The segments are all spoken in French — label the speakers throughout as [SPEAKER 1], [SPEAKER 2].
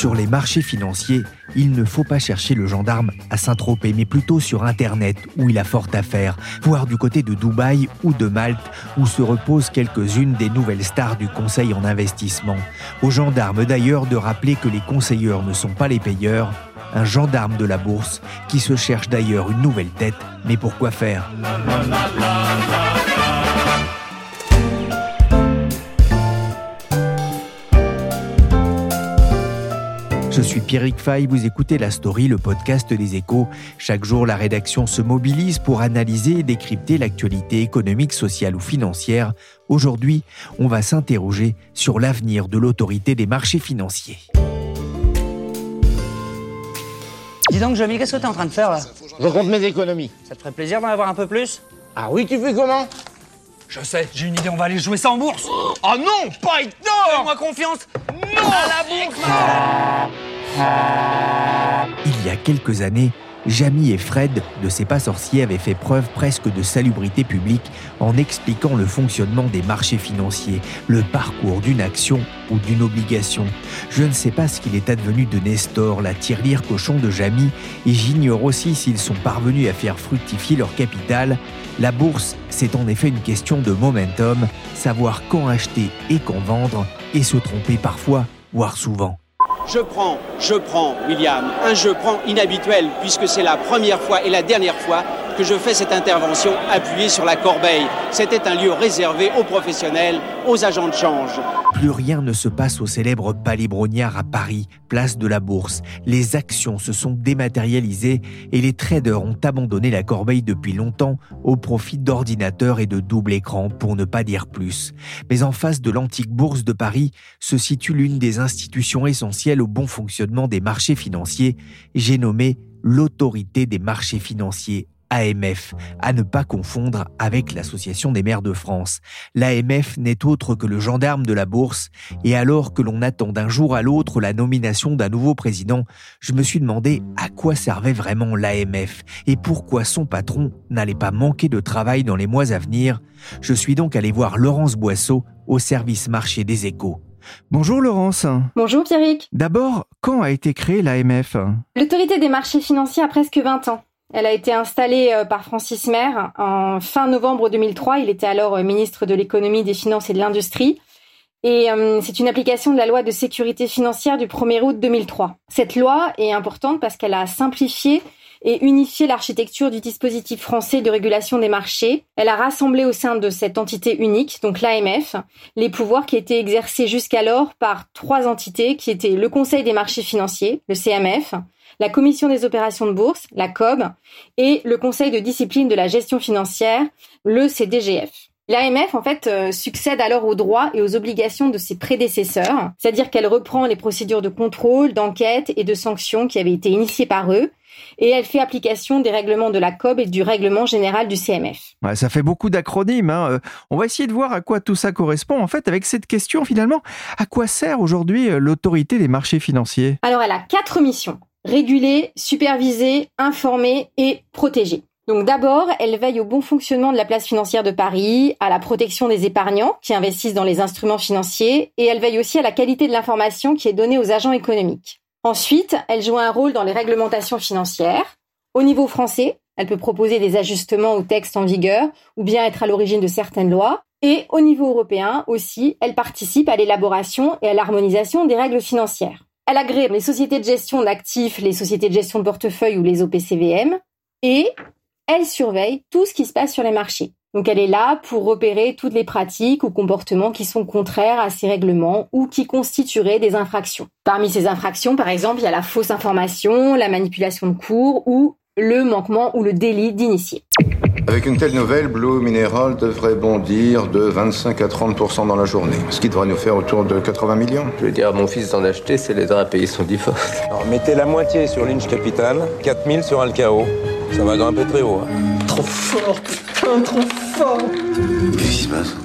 [SPEAKER 1] Sur les marchés financiers, il ne faut pas chercher le gendarme à Saint-Tropez, mais plutôt sur Internet, où il a fort à faire, voire du côté de Dubaï ou de Malte, où se reposent quelques-unes des nouvelles stars du conseil en investissement. Aux gendarmes d'ailleurs de rappeler que les conseilleurs ne sont pas les payeurs, un gendarme de la bourse qui se cherche d'ailleurs une nouvelle tête, mais pourquoi faire? Je suis Pierrick Fay, vous écoutez La Story, le podcast des échos. Chaque jour, la rédaction se mobilise pour analyser et décrypter l'actualité économique, sociale ou financière. Aujourd'hui, on va s'interroger sur l'avenir de l'autorité des marchés financiers.
[SPEAKER 2] Dis donc, Jamy, qu'est-ce que t'es en train de faire là?
[SPEAKER 3] Je compte mes économies.
[SPEAKER 2] Ça te ferait plaisir d'en avoir un peu plus?
[SPEAKER 3] Ah oui, tu fais comment?
[SPEAKER 2] Je sais, j'ai une idée, on va aller jouer ça en bourse
[SPEAKER 3] Oh non, pas Hector
[SPEAKER 2] Fais-moi confiance
[SPEAKER 1] Il y a quelques années, Jamie et Fred, de ces pas sorciers, avaient fait preuve presque de salubrité publique en expliquant le fonctionnement des marchés financiers, le parcours d'une action ou d'une obligation. Je ne sais pas ce qu'il est advenu de Nestor, la tirelire cochon de Jamie, et j'ignore aussi s'ils sont parvenus à faire fructifier leur capital. La bourse, c'est en effet une question de momentum, savoir quand acheter et quand vendre, et se tromper parfois, voire souvent.
[SPEAKER 4] Je prends, je prends, William, un je prends inhabituel, puisque c'est la première fois et la dernière fois je fais cette intervention appuyée sur la corbeille. C'était un lieu réservé aux professionnels, aux agents de change.
[SPEAKER 1] Plus rien ne se passe au célèbre Palais Brognard à Paris, place de la Bourse. Les actions se sont dématérialisées et les traders ont abandonné la corbeille depuis longtemps au profit d'ordinateurs et de double écran, pour ne pas dire plus. Mais en face de l'antique Bourse de Paris se situe l'une des institutions essentielles au bon fonctionnement des marchés financiers. J'ai nommé l'autorité des marchés financiers AMF, à ne pas confondre avec l'Association des maires de France. L'AMF n'est autre que le gendarme de la bourse, et alors que l'on attend d'un jour à l'autre la nomination d'un nouveau président, je me suis demandé à quoi servait vraiment l'AMF et pourquoi son patron n'allait pas manquer de travail dans les mois à venir. Je suis donc allé voir Laurence Boisseau au service marché des échos. Bonjour Laurence.
[SPEAKER 5] Bonjour Pierrick.
[SPEAKER 1] D'abord, quand a été créée l'AMF
[SPEAKER 5] L'autorité des marchés financiers a presque 20 ans. Elle a été installée euh, par Francis Maire en fin novembre 2003. Il était alors euh, ministre de l'économie, des finances et de l'industrie. Et euh, c'est une application de la loi de sécurité financière du 1er août 2003. Cette loi est importante parce qu'elle a simplifié et unifié l'architecture du dispositif français de régulation des marchés. Elle a rassemblé au sein de cette entité unique, donc l'AMF, les pouvoirs qui étaient exercés jusqu'alors par trois entités qui étaient le Conseil des marchés financiers, le CMF, la Commission des opérations de bourse, la COB, et le Conseil de discipline de la gestion financière, le CDGF. L'AMF, en fait, euh, succède alors aux droits et aux obligations de ses prédécesseurs, c'est-à-dire qu'elle reprend les procédures de contrôle, d'enquête et de sanctions qui avaient été initiées par eux, et elle fait application des règlements de la COB et du règlement général du CMF.
[SPEAKER 1] Ouais, ça fait beaucoup d'acronymes. Hein. Euh, on va essayer de voir à quoi tout ça correspond. En fait, avec cette question, finalement, à quoi sert aujourd'hui euh, l'autorité des marchés financiers?
[SPEAKER 5] Alors, elle a quatre missions réguler, superviser, informer et protéger. Donc d'abord, elle veille au bon fonctionnement de la place financière de Paris, à la protection des épargnants qui investissent dans les instruments financiers, et elle veille aussi à la qualité de l'information qui est donnée aux agents économiques. Ensuite, elle joue un rôle dans les réglementations financières. Au niveau français, elle peut proposer des ajustements aux textes en vigueur ou bien être à l'origine de certaines lois. Et au niveau européen aussi, elle participe à l'élaboration et à l'harmonisation des règles financières. Elle agrée les sociétés de gestion d'actifs, les sociétés de gestion de portefeuille ou les OPCVM. Et elle surveille tout ce qui se passe sur les marchés. Donc elle est là pour repérer toutes les pratiques ou comportements qui sont contraires à ces règlements ou qui constitueraient des infractions. Parmi ces infractions, par exemple, il y a la fausse information, la manipulation de cours ou le manquement ou le délit d'initié.
[SPEAKER 6] Avec une telle nouvelle, Blue Mineral devrait bondir de 25 à 30% dans la journée, ce qui devrait nous faire autour de 80 millions.
[SPEAKER 7] Je vais dire à mon fils d'en acheter, c'est l'aider à payer son divorce.
[SPEAKER 8] Alors mettez la moitié sur Lynch Capital, 4000 sur Alcao. Ça va grimper très haut. Hein.
[SPEAKER 9] Trop fort, putain, trop fort
[SPEAKER 10] Qu'est-ce qui se passe?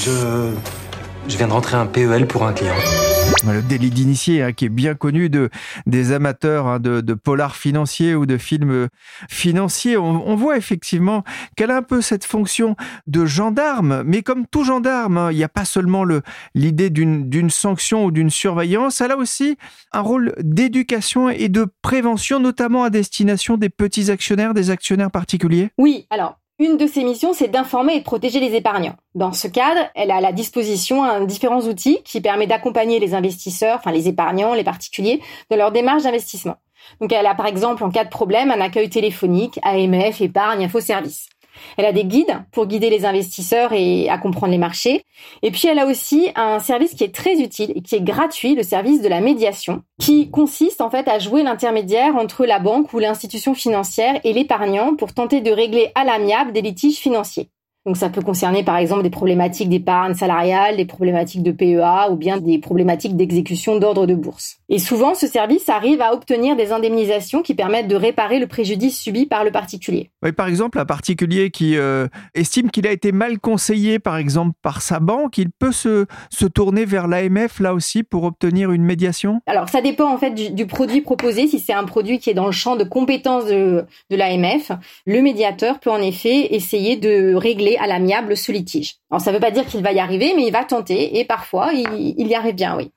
[SPEAKER 11] Je... Je viens de rentrer un PEL pour un client.
[SPEAKER 12] Le délit d'initié, hein, qui est bien connu de, des amateurs hein, de, de polars financiers ou de films financiers. On, voit effectivement qu'elle a un peu cette fonction de gendarme, mais comme tout gendarme, hein, il n'y a pas seulement l'idée d'une sanction ou d'une surveillance, elle a aussi un rôle d'éducation et de prévention, notamment à destination des petits actionnaires, des actionnaires particuliers.
[SPEAKER 5] Oui, alors une de ses missions, c'est d'informer et de protéger les épargnants. Dans ce cadre, elle a à la disposition différents outils qui permettent d'accompagner les investisseurs, enfin les épargnants, les particuliers, dans leur démarche d'investissement. Donc elle a par exemple, en cas de problème, un accueil téléphonique, AMF, épargne, info service. Elle a des guides pour guider les investisseurs et à comprendre les marchés. Et puis elle a aussi un service qui est très utile et qui est gratuit, le service de la médiation, qui consiste en fait à jouer l'intermédiaire entre la banque ou l'institution financière et l'épargnant pour tenter de régler à l'amiable des litiges financiers. Donc ça peut concerner par exemple des problématiques d'épargne salariale, des problématiques de PEA ou bien des problématiques d'exécution d'ordre de bourse. Et souvent, ce service arrive à obtenir des indemnisations qui permettent de réparer le préjudice subi par le particulier.
[SPEAKER 12] Oui, par exemple, un particulier qui euh, estime qu'il a été mal conseillé, par exemple, par sa banque, il peut se, se tourner vers l'AMF, là aussi, pour obtenir une médiation?
[SPEAKER 5] Alors, ça dépend en fait du, du produit proposé. Si c'est un produit qui est dans le champ de compétences de, de l'AMF, le médiateur peut en effet essayer de régler à l'amiable ce litige. Alors ça ne veut pas dire qu'il va y arriver, mais il va tenter et parfois il, il y arrive bien, oui.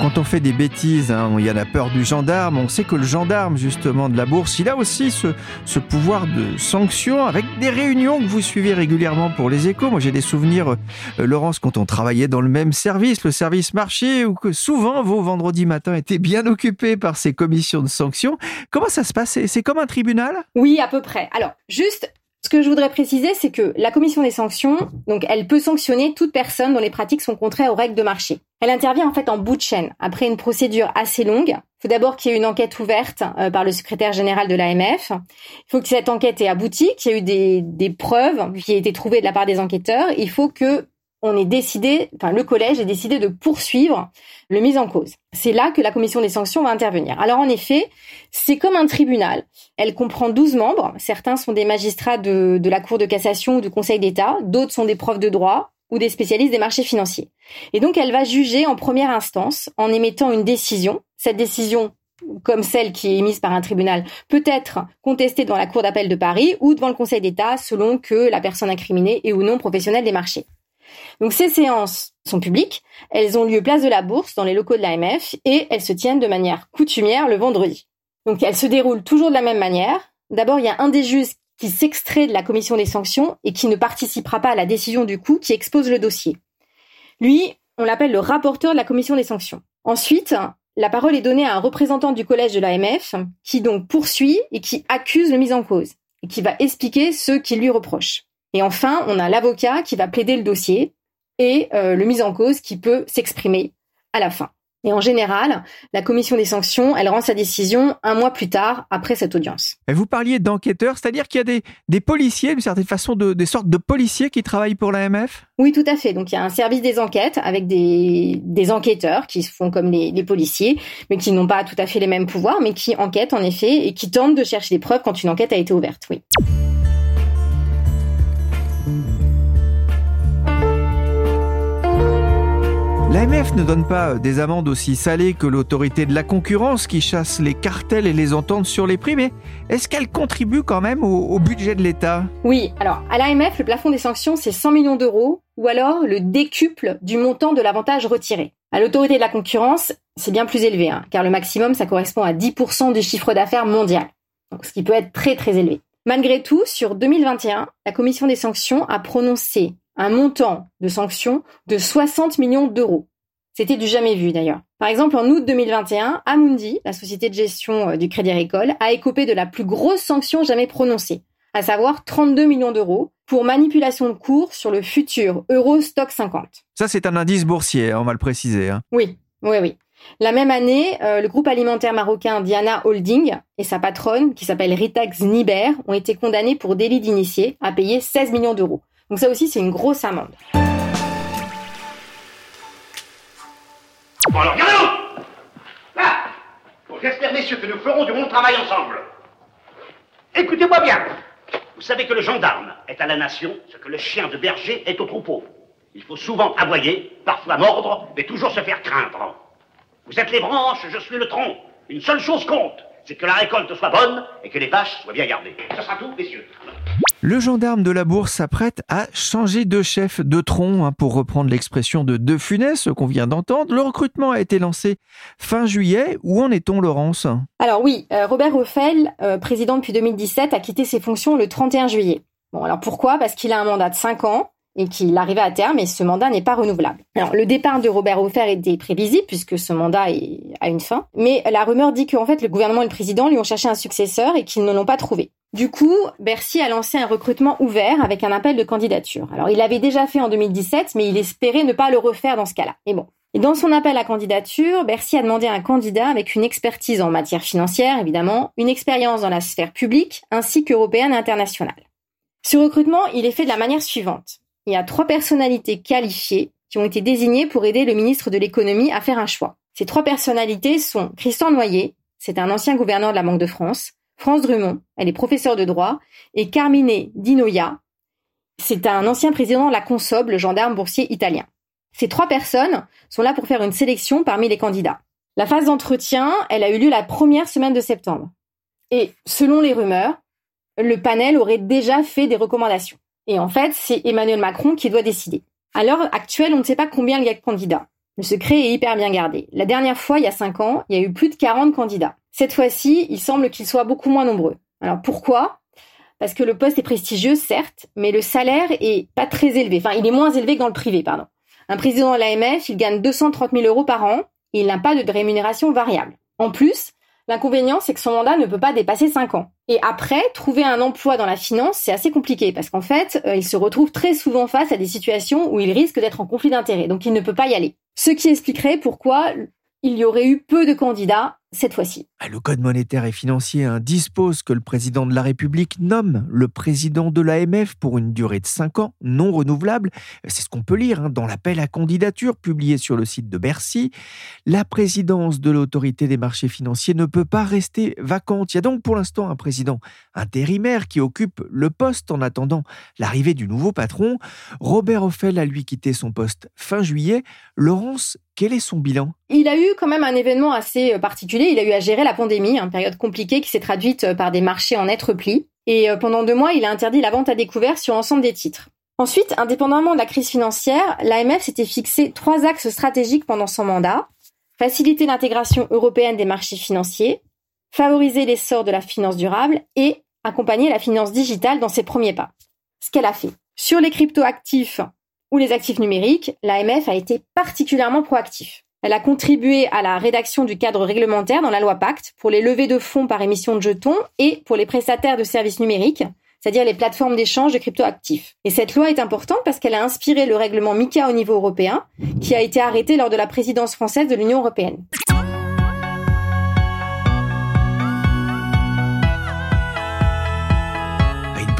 [SPEAKER 12] Quand on fait des bêtises, hein, il y a peur du gendarme, on sait que le gendarme justement de la bourse, il a aussi ce, ce pouvoir de sanction avec des réunions que vous suivez régulièrement pour les échos. Moi j'ai des souvenirs, euh, Laurence, quand on travaillait dans le même service, le service marché, où que souvent vos vendredis matins étaient bien occupés par ces commissions de sanctions. Comment ça se passe? C'est comme un tribunal?
[SPEAKER 5] Oui, à peu près. Alors juste ce que je voudrais préciser, c'est que la commission des sanctions, donc, elle peut sanctionner toute personne dont les pratiques sont contraires aux règles de marché. Elle intervient en fait en bout de chaîne, après une procédure assez longue. Il faut d'abord qu'il y ait une enquête ouverte euh, par le secrétaire général de l'AMF. Il faut que cette enquête ait abouti, qu'il y ait eu des, des preuves qui aient été trouvées de la part des enquêteurs. Il faut que on est décidé, enfin le collège est décidé de poursuivre le mise en cause. C'est là que la commission des sanctions va intervenir. Alors en effet, c'est comme un tribunal. Elle comprend 12 membres. Certains sont des magistrats de, de la Cour de cassation ou du Conseil d'État, d'autres sont des profs de droit ou des spécialistes des marchés financiers. Et donc elle va juger en première instance en émettant une décision. Cette décision comme celle qui est émise par un tribunal, peut être contestée devant la Cour d'appel de Paris ou devant le Conseil d'État selon que la personne incriminée est ou non professionnelle des marchés. Donc ces séances sont publiques, elles ont lieu place de la Bourse dans les locaux de l'AMF et elles se tiennent de manière coutumière le vendredi. Donc elles se déroulent toujours de la même manière. D'abord, il y a un des juges qui s'extrait de la commission des sanctions et qui ne participera pas à la décision du coup qui expose le dossier. Lui, on l'appelle le rapporteur de la commission des sanctions. Ensuite, la parole est donnée à un représentant du collège de l'AMF qui donc poursuit et qui accuse le mis en cause et qui va expliquer ce qu'il lui reproche. Et enfin, on a l'avocat qui va plaider le dossier et euh, le mis en cause qui peut s'exprimer à la fin. Et en général, la commission des sanctions, elle rend sa décision un mois plus tard, après cette audience.
[SPEAKER 12] Et vous parliez d'enquêteurs, c'est-à-dire qu'il y a des, des policiers, d'une certaine façon, de, des sortes de policiers qui travaillent pour l'AMF
[SPEAKER 5] Oui, tout à fait. Donc il y a un service des enquêtes avec des, des enquêteurs qui se font comme les, les policiers, mais qui n'ont pas tout à fait les mêmes pouvoirs, mais qui enquêtent en effet et qui tentent de chercher des preuves quand une enquête a été ouverte. Oui.
[SPEAKER 12] L'AMF ne donne pas des amendes aussi salées que l'autorité de la concurrence qui chasse les cartels et les ententes sur les prix, mais est-ce qu'elle contribue quand même au, au budget de l'État?
[SPEAKER 5] Oui, alors à l'AMF, le plafond des sanctions, c'est 100 millions d'euros ou alors le décuple du montant de l'avantage retiré. À l'autorité de la concurrence, c'est bien plus élevé, hein, car le maximum, ça correspond à 10% du chiffre d'affaires mondial, donc ce qui peut être très très élevé. Malgré tout, sur 2021, la commission des sanctions a prononcé un montant de sanctions de 60 millions d'euros. C'était du jamais vu d'ailleurs. Par exemple, en août 2021, Amundi, la société de gestion euh, du Crédit Agricole, a écopé de la plus grosse sanction jamais prononcée, à savoir 32 millions d'euros pour manipulation de cours sur le futur Eurostock 50.
[SPEAKER 1] Ça, c'est un indice boursier, hein, on va le préciser. Hein.
[SPEAKER 5] Oui, oui, oui. La même année, euh, le groupe alimentaire marocain Diana Holding et sa patronne, qui s'appelle Rita Zniber, ont été condamnés pour délit d'initié à payer 16 millions d'euros. Donc ça aussi, c'est une grosse amende.
[SPEAKER 13] Bon alors, regardez Là Bon, j'espère, messieurs, que nous ferons du bon travail ensemble. Écoutez-moi bien. Vous savez que le gendarme est à la nation ce que le chien de berger est au troupeau. Il faut souvent aboyer, parfois mordre, mais toujours se faire craindre. Vous êtes les branches, je suis le tronc. Une seule chose compte, c'est que la récolte soit bonne et que les vaches soient bien gardées. Ce sera tout, messieurs.
[SPEAKER 1] Le gendarme de la bourse s'apprête à changer de chef de tronc, hein, pour reprendre l'expression de De Funès qu'on vient d'entendre. Le recrutement a été lancé fin juillet. Où en est-on, Laurence?
[SPEAKER 5] Alors oui, euh, Robert Hoffel, euh, président depuis 2017, a quitté ses fonctions le 31 juillet. Bon, alors pourquoi? Parce qu'il a un mandat de 5 ans et qu'il arrivait à terme et ce mandat n'est pas renouvelable. Alors, le départ de Robert Hofer était prévisible puisque ce mandat est, a une fin, mais la rumeur dit qu'en fait le gouvernement et le président lui ont cherché un successeur et qu'ils ne l'ont pas trouvé. Du coup, Bercy a lancé un recrutement ouvert avec un appel de candidature. Alors, il l'avait déjà fait en 2017, mais il espérait ne pas le refaire dans ce cas-là. Et bon. Et dans son appel à candidature, Bercy a demandé un candidat avec une expertise en matière financière, évidemment, une expérience dans la sphère publique, ainsi qu'européenne et internationale. Ce recrutement, il est fait de la manière suivante il y a trois personnalités qualifiées qui ont été désignées pour aider le ministre de l'économie à faire un choix. Ces trois personnalités sont Christian Noyer, c'est un ancien gouverneur de la Banque de France, France Drummond, elle est professeure de droit, et Carmine Dinoia, c'est un ancien président de la Consob, le gendarme boursier italien. Ces trois personnes sont là pour faire une sélection parmi les candidats. La phase d'entretien, elle a eu lieu la première semaine de septembre. Et selon les rumeurs, le panel aurait déjà fait des recommandations. Et en fait, c'est Emmanuel Macron qui doit décider. À l'heure actuelle, on ne sait pas combien il y a de candidats. Le secret est hyper bien gardé. La dernière fois, il y a 5 ans, il y a eu plus de 40 candidats. Cette fois-ci, il semble qu'ils soient beaucoup moins nombreux. Alors pourquoi? Parce que le poste est prestigieux, certes, mais le salaire est pas très élevé. Enfin, il est moins élevé que dans le privé, pardon. Un président de l'AMF, il gagne 230 000 euros par an et il n'a pas de rémunération variable. En plus, L'inconvénient, c'est que son mandat ne peut pas dépasser 5 ans. Et après, trouver un emploi dans la finance, c'est assez compliqué parce qu'en fait, euh, il se retrouve très souvent face à des situations où il risque d'être en conflit d'intérêts, donc il ne peut pas y aller. Ce qui expliquerait pourquoi il y aurait eu peu de candidats cette fois-ci.
[SPEAKER 1] Ah, le Code monétaire et financier dispose que le président de la République nomme le président de l'AMF pour une durée de 5 ans non renouvelable. C'est ce qu'on peut lire hein, dans l'appel à candidature publié sur le site de Bercy. La présidence de l'autorité des marchés financiers ne peut pas rester vacante. Il y a donc pour l'instant un président intérimaire qui occupe le poste en attendant l'arrivée du nouveau patron. Robert Offel a lui quitté son poste fin juillet. Laurence, quel est son bilan?
[SPEAKER 5] Il a eu quand même un événement assez euh, particulier. Il a eu à gérer la pandémie, une période compliquée qui s'est traduite euh, par des marchés en net repli. Et euh, pendant deux mois, il a interdit la vente à découvert sur l'ensemble des titres. Ensuite, indépendamment de la crise financière, l'AMF s'était fixé trois axes stratégiques pendant son mandat. Faciliter l'intégration européenne des marchés financiers, favoriser l'essor de la finance durable et accompagner la finance digitale dans ses premiers pas. Ce qu'elle a fait. Sur les cryptoactifs, ou les actifs numériques, l'AMF a été particulièrement proactif. Elle a contribué à la rédaction du cadre réglementaire dans la loi Pacte pour les levées de fonds par émission de jetons et pour les prestataires de services numériques, c'est-à-dire les plateformes d'échange de cryptoactifs. Et cette loi est importante parce qu'elle a inspiré le règlement MICA au niveau européen, qui a été arrêté lors de la présidence française de l'Union européenne.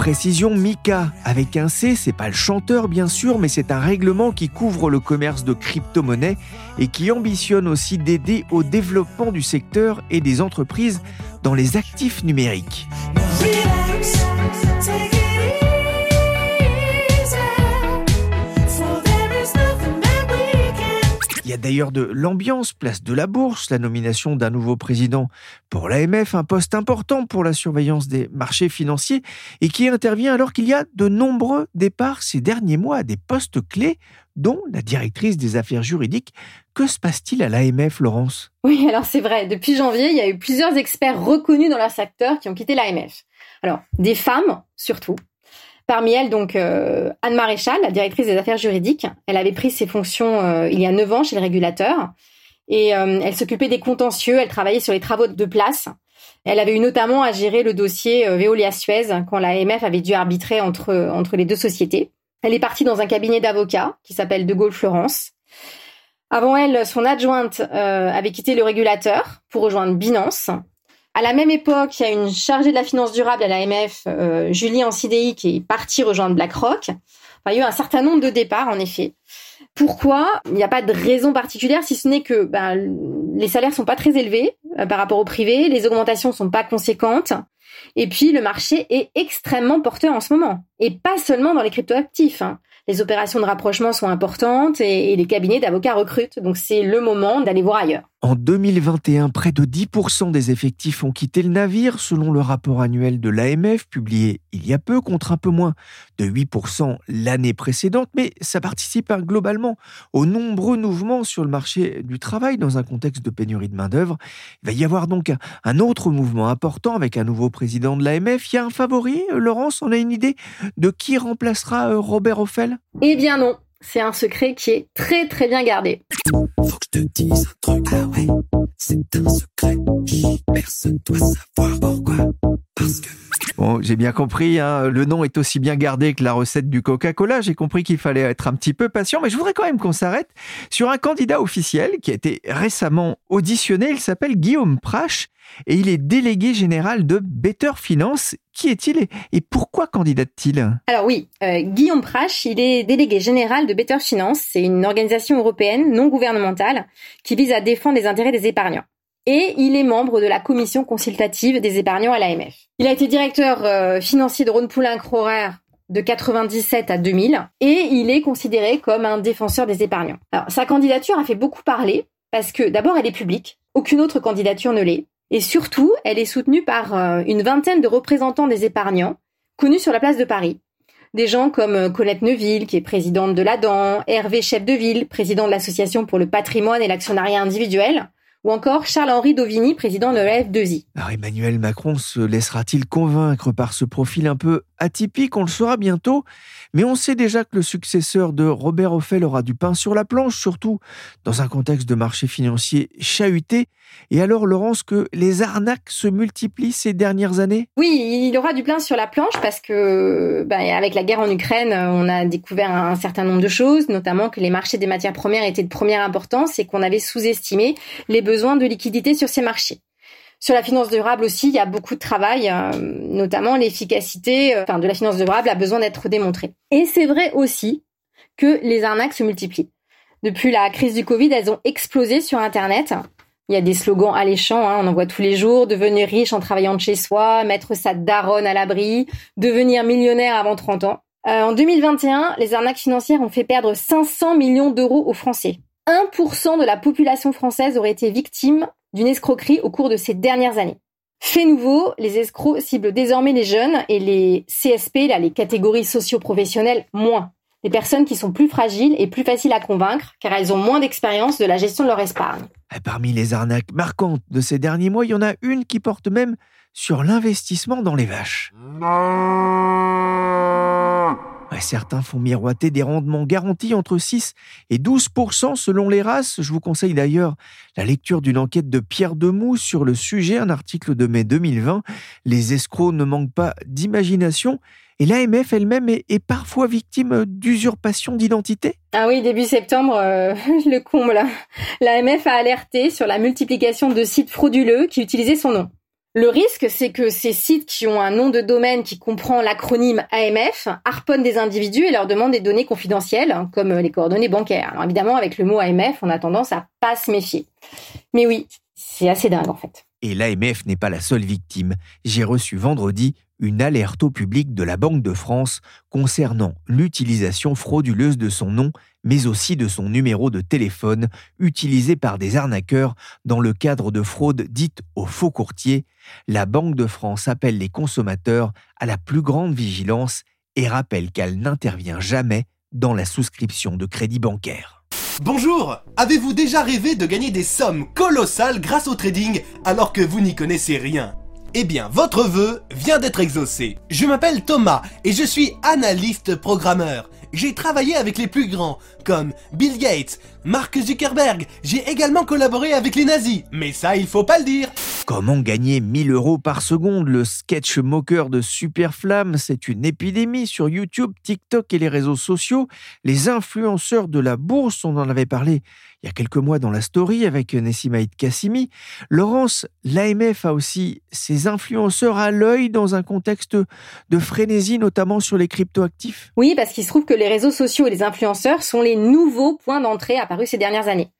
[SPEAKER 1] Précision, Mika, avec un C, c'est pas le chanteur bien sûr, mais c'est un règlement qui couvre le commerce de crypto-monnaies et qui ambitionne aussi d'aider au développement du secteur et des entreprises dans les actifs numériques. A d'ailleurs de l'ambiance, place de la bourse, la nomination d'un nouveau président pour l'AMF, un poste important pour la surveillance des marchés financiers et qui intervient alors qu'il y a de nombreux départs ces derniers mois à des postes clés, dont la directrice des affaires juridiques. Que se passe-t-il à l'AMF, Laurence?
[SPEAKER 5] Oui, alors c'est vrai. Depuis janvier, il y a eu plusieurs experts reconnus dans leur secteur qui ont quitté l'AMF. Alors, des femmes surtout, Parmi elles, donc, euh, Anne Maréchal, la directrice des affaires juridiques. Elle avait pris ses fonctions euh, il y a neuf ans chez le régulateur. Et euh, elle s'occupait des contentieux, elle travaillait sur les travaux de place. Elle avait eu notamment à gérer le dossier euh, Veolia-Suez quand la AMF avait dû arbitrer entre, entre les deux sociétés. Elle est partie dans un cabinet d'avocats qui s'appelle De Gaulle Florence. Avant elle, son adjointe euh, avait quitté le régulateur pour rejoindre Binance. À la même époque, il y a une chargée de la finance durable à l'AMF, euh, Julie Ancidei, qui est partie rejoindre BlackRock. Il y a eu un certain nombre de départs, en effet. Pourquoi Il n'y a pas de raison particulière, si ce n'est que ben, les salaires sont pas très élevés euh, par rapport au privé, les augmentations sont pas conséquentes, et puis le marché est extrêmement porteur en ce moment, et pas seulement dans les cryptoactifs. Hein les opérations de rapprochement sont importantes et, les cabinets d'avocats recrutent. Donc c'est le moment d'aller voir ailleurs.
[SPEAKER 1] En 2021, près de 10% des effectifs ont quitté le navire, selon le rapport annuel de l'AMF publié il y a peu, contre un peu moins de 8% l'année précédente, mais ça participe hein, globalement aux nombreux mouvements sur le marché du travail dans un contexte de pénurie de main-d'œuvre. Il va y avoir donc un autre mouvement important avec un nouveau président de l'AMF. Il y a un favori, Laurence, on a une idée de qui remplacera euh, Robert Offel?
[SPEAKER 5] Eh bien non, c'est un secret qui est très très bien gardé. Faut que je te dise un truc. Ah ouais, c'est un secret.
[SPEAKER 1] personne doit savoir pourquoi. Parce que. Bon, j'ai bien compris, hein, le nom est aussi bien gardé que la recette du Coca-Cola. J'ai compris qu'il fallait être un petit peu patient, mais je voudrais quand même qu'on s'arrête sur un candidat officiel qui a été récemment auditionné. Il s'appelle Guillaume Prache et il est délégué général de Better Finance. Qui est-il et pourquoi candidate-t-il?
[SPEAKER 5] Alors oui, euh, Guillaume Prache, il est délégué général de Better Finance. C'est une organisation européenne non gouvernementale qui vise à défendre les intérêts des épargnants. Et il est membre de la commission consultative des épargnants à l'AMF. Il a été directeur euh, financier de Rhône Poulain Crorer de 97 à 2000 et il est considéré comme un défenseur des épargnants. Alors sa candidature a fait beaucoup parler parce que d'abord elle est publique, aucune autre candidature ne l'est. Et surtout, elle est soutenue par euh, une vingtaine de représentants des épargnants, connus sur la place de Paris. Des gens comme euh, Colette Neuville, qui est présidente de l'ADAN, Hervé Chefdeville, président de l'Association pour le patrimoine et l'actionnariat individuel, ou encore Charles-Henri Dovini, président de la F2I.
[SPEAKER 1] Alors Emmanuel Macron se laissera-t-il convaincre par ce profil un peu atypique? On le saura bientôt, mais on sait déjà que le successeur de Robert Offel aura du pain sur la planche, surtout dans un contexte de marché financier chahuté. Et alors Laurence, que les arnaques se multiplient ces dernières années?
[SPEAKER 5] Oui, il aura du pain sur la planche parce que ben, avec la guerre en Ukraine, on a découvert un certain nombre de choses, notamment que les marchés des matières premières étaient de première importance et qu'on avait sous-estimé les besoins besoin de liquidité sur ces marchés. Sur la finance durable aussi, il y a beaucoup de travail, euh, notamment l'efficacité euh, enfin, de la finance durable a besoin d'être démontrée. Et c'est vrai aussi que les arnaques se multiplient. Depuis la crise du Covid, elles ont explosé sur Internet. Il y a des slogans alléchants, hein, on en voit tous les jours, devenir riche en travaillant de chez soi, mettre sa daronne à l'abri, devenir millionnaire avant 30 ans. Euh, en 2021, les arnaques financières ont fait perdre 500 millions d'euros aux Français. 1% de la population française aurait été victime d'une escroquerie au cours de ces dernières années. Fait nouveau, les escrocs ciblent désormais les jeunes et les CSP, là, les catégories socio-professionnelles, moins. Les personnes qui sont plus fragiles et plus faciles à convaincre car elles ont moins d'expérience de la gestion de leur épargne.
[SPEAKER 1] Parmi les arnaques marquantes de ces derniers mois, il y en a une qui porte même sur l'investissement dans les vaches certains font miroiter des rendements garantis entre 6 et 12% selon les races. Je vous conseille d'ailleurs la lecture d'une enquête de Pierre Demou sur le sujet, un article de mai 2020. Les escrocs ne manquent pas d'imagination. Et l'AMF elle-même est, parfois victime d'usurpation d'identité
[SPEAKER 5] Ah oui, début septembre, euh, le comble. L'AMF a alerté sur la multiplication de sites frauduleux qui utilisaient son nom. Le risque, c'est que ces sites qui ont un nom de domaine qui comprend l'acronyme AMF harponnent des individus et leur demandent des données confidentielles, hein, comme les coordonnées bancaires. Alors évidemment, avec le mot AMF, on a tendance à pas se méfier. Mais oui, c'est assez dingue en fait.
[SPEAKER 1] Et l'AMF n'est pas la seule victime. J'ai reçu vendredi une alerte au public de la Banque de France concernant l'utilisation frauduleuse de son nom, mais aussi de son numéro de téléphone, utilisé par des arnaqueurs dans le cadre de fraudes dites aux faux courtiers. La Banque de France appelle les consommateurs à la plus grande vigilance et rappelle qu'elle n'intervient jamais dans la souscription de crédit bancaire.
[SPEAKER 14] Bonjour Avez-vous déjà rêvé de gagner des sommes colossales grâce au trading alors que vous n'y connaissez rien? Eh bien, votre vœu vient d'être exaucé. Je m'appelle Thomas et je suis analyste programmeur. j'ai travaillé avec les plus grands, comme Bill Gates, Mark Zuckerberg, j'ai également collaboré avec les nazis, mais ça il faut pas le dire.
[SPEAKER 1] Comment gagner 1000 euros par seconde? Le sketch moqueur de Superflamme, c'est une épidémie sur YouTube, TikTok et les réseaux sociaux. Les influenceurs de la bourse, on en avait parlé il y a quelques mois dans la story avec Nessimaïd Kassimi. Laurence, l'AMF a aussi ses influenceurs à l'œil dans un contexte de frénésie, notamment sur les cryptoactifs
[SPEAKER 5] Oui, parce qu'il se trouve que les réseaux sociaux et les influenceurs sont les nouveaux points d'entrée apparus ces dernières années.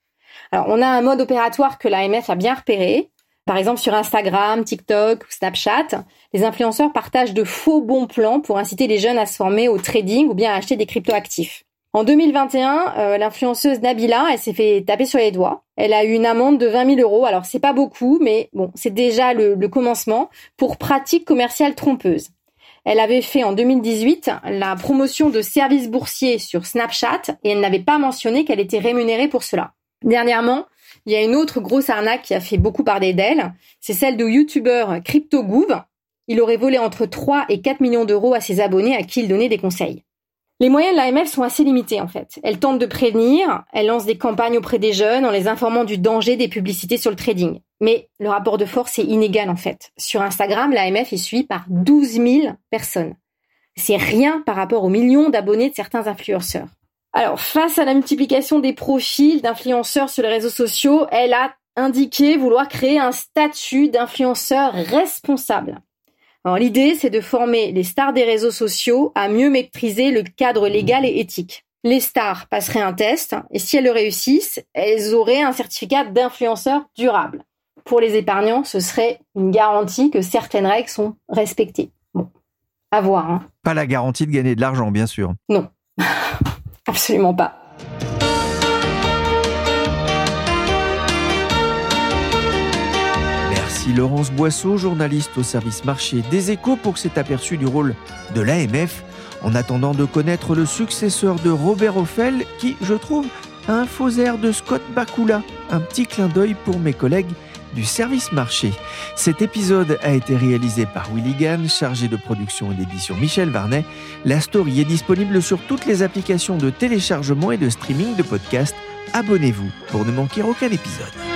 [SPEAKER 5] Alors, on a un mode opératoire que l'AMF a bien repéré. Par exemple, sur Instagram, TikTok ou Snapchat, les influenceurs partagent de faux bons plans pour inciter les jeunes à se former au trading ou bien à acheter des cryptoactifs. En 2021, euh, l'influenceuse Nabila, elle s'est fait taper sur les doigts. Elle a eu une amende de 20 000 euros. Alors c'est pas beaucoup, mais bon, c'est déjà le, le commencement pour pratique commerciale trompeuse. Elle avait fait en 2018 la promotion de services boursiers sur Snapchat et elle n'avait pas mentionné qu'elle était rémunérée pour cela. Dernièrement, il y a une autre grosse arnaque qui a fait beaucoup parler d'elle. C'est celle de youtubeur CryptoGouv. Il aurait volé entre 3 et 4 millions d'euros à ses abonnés à qui il donnait des conseils. Les moyens de l'AMF sont assez limités en fait. Elle tente de prévenir, elle lance des campagnes auprès des jeunes en les informant du danger des publicités sur le trading. Mais le rapport de force est inégal en fait. Sur Instagram, l'AMF est suivie par 12 000 personnes. C'est rien par rapport aux millions d'abonnés de certains influenceurs. Alors, face à la multiplication des profils d'influenceurs sur les réseaux sociaux, elle a indiqué vouloir créer un statut d'influenceur responsable. Alors l'idée, c'est de former les stars des réseaux sociaux à mieux maîtriser le cadre légal et éthique. Les stars passeraient un test et si elles le réussissent, elles auraient un certificat d'influenceur durable. Pour les épargnants, ce serait une garantie que certaines règles sont respectées. Bon, à voir. Hein.
[SPEAKER 1] Pas la garantie de gagner de l'argent, bien sûr.
[SPEAKER 5] Non, absolument pas.
[SPEAKER 1] Laurence Boisseau, journaliste au service marché des échos, pour cet aperçu du rôle de l'AMF, en attendant de connaître le successeur de Robert Offel, qui, je trouve, a un faux air de Scott Bakula. Un petit clin d'œil pour mes collègues du service marché. Cet épisode a été réalisé par Willy Gann, chargé de production et d'édition Michel Varnet. La story est disponible sur toutes les applications de téléchargement et de streaming de podcasts. Abonnez-vous pour ne manquer aucun épisode.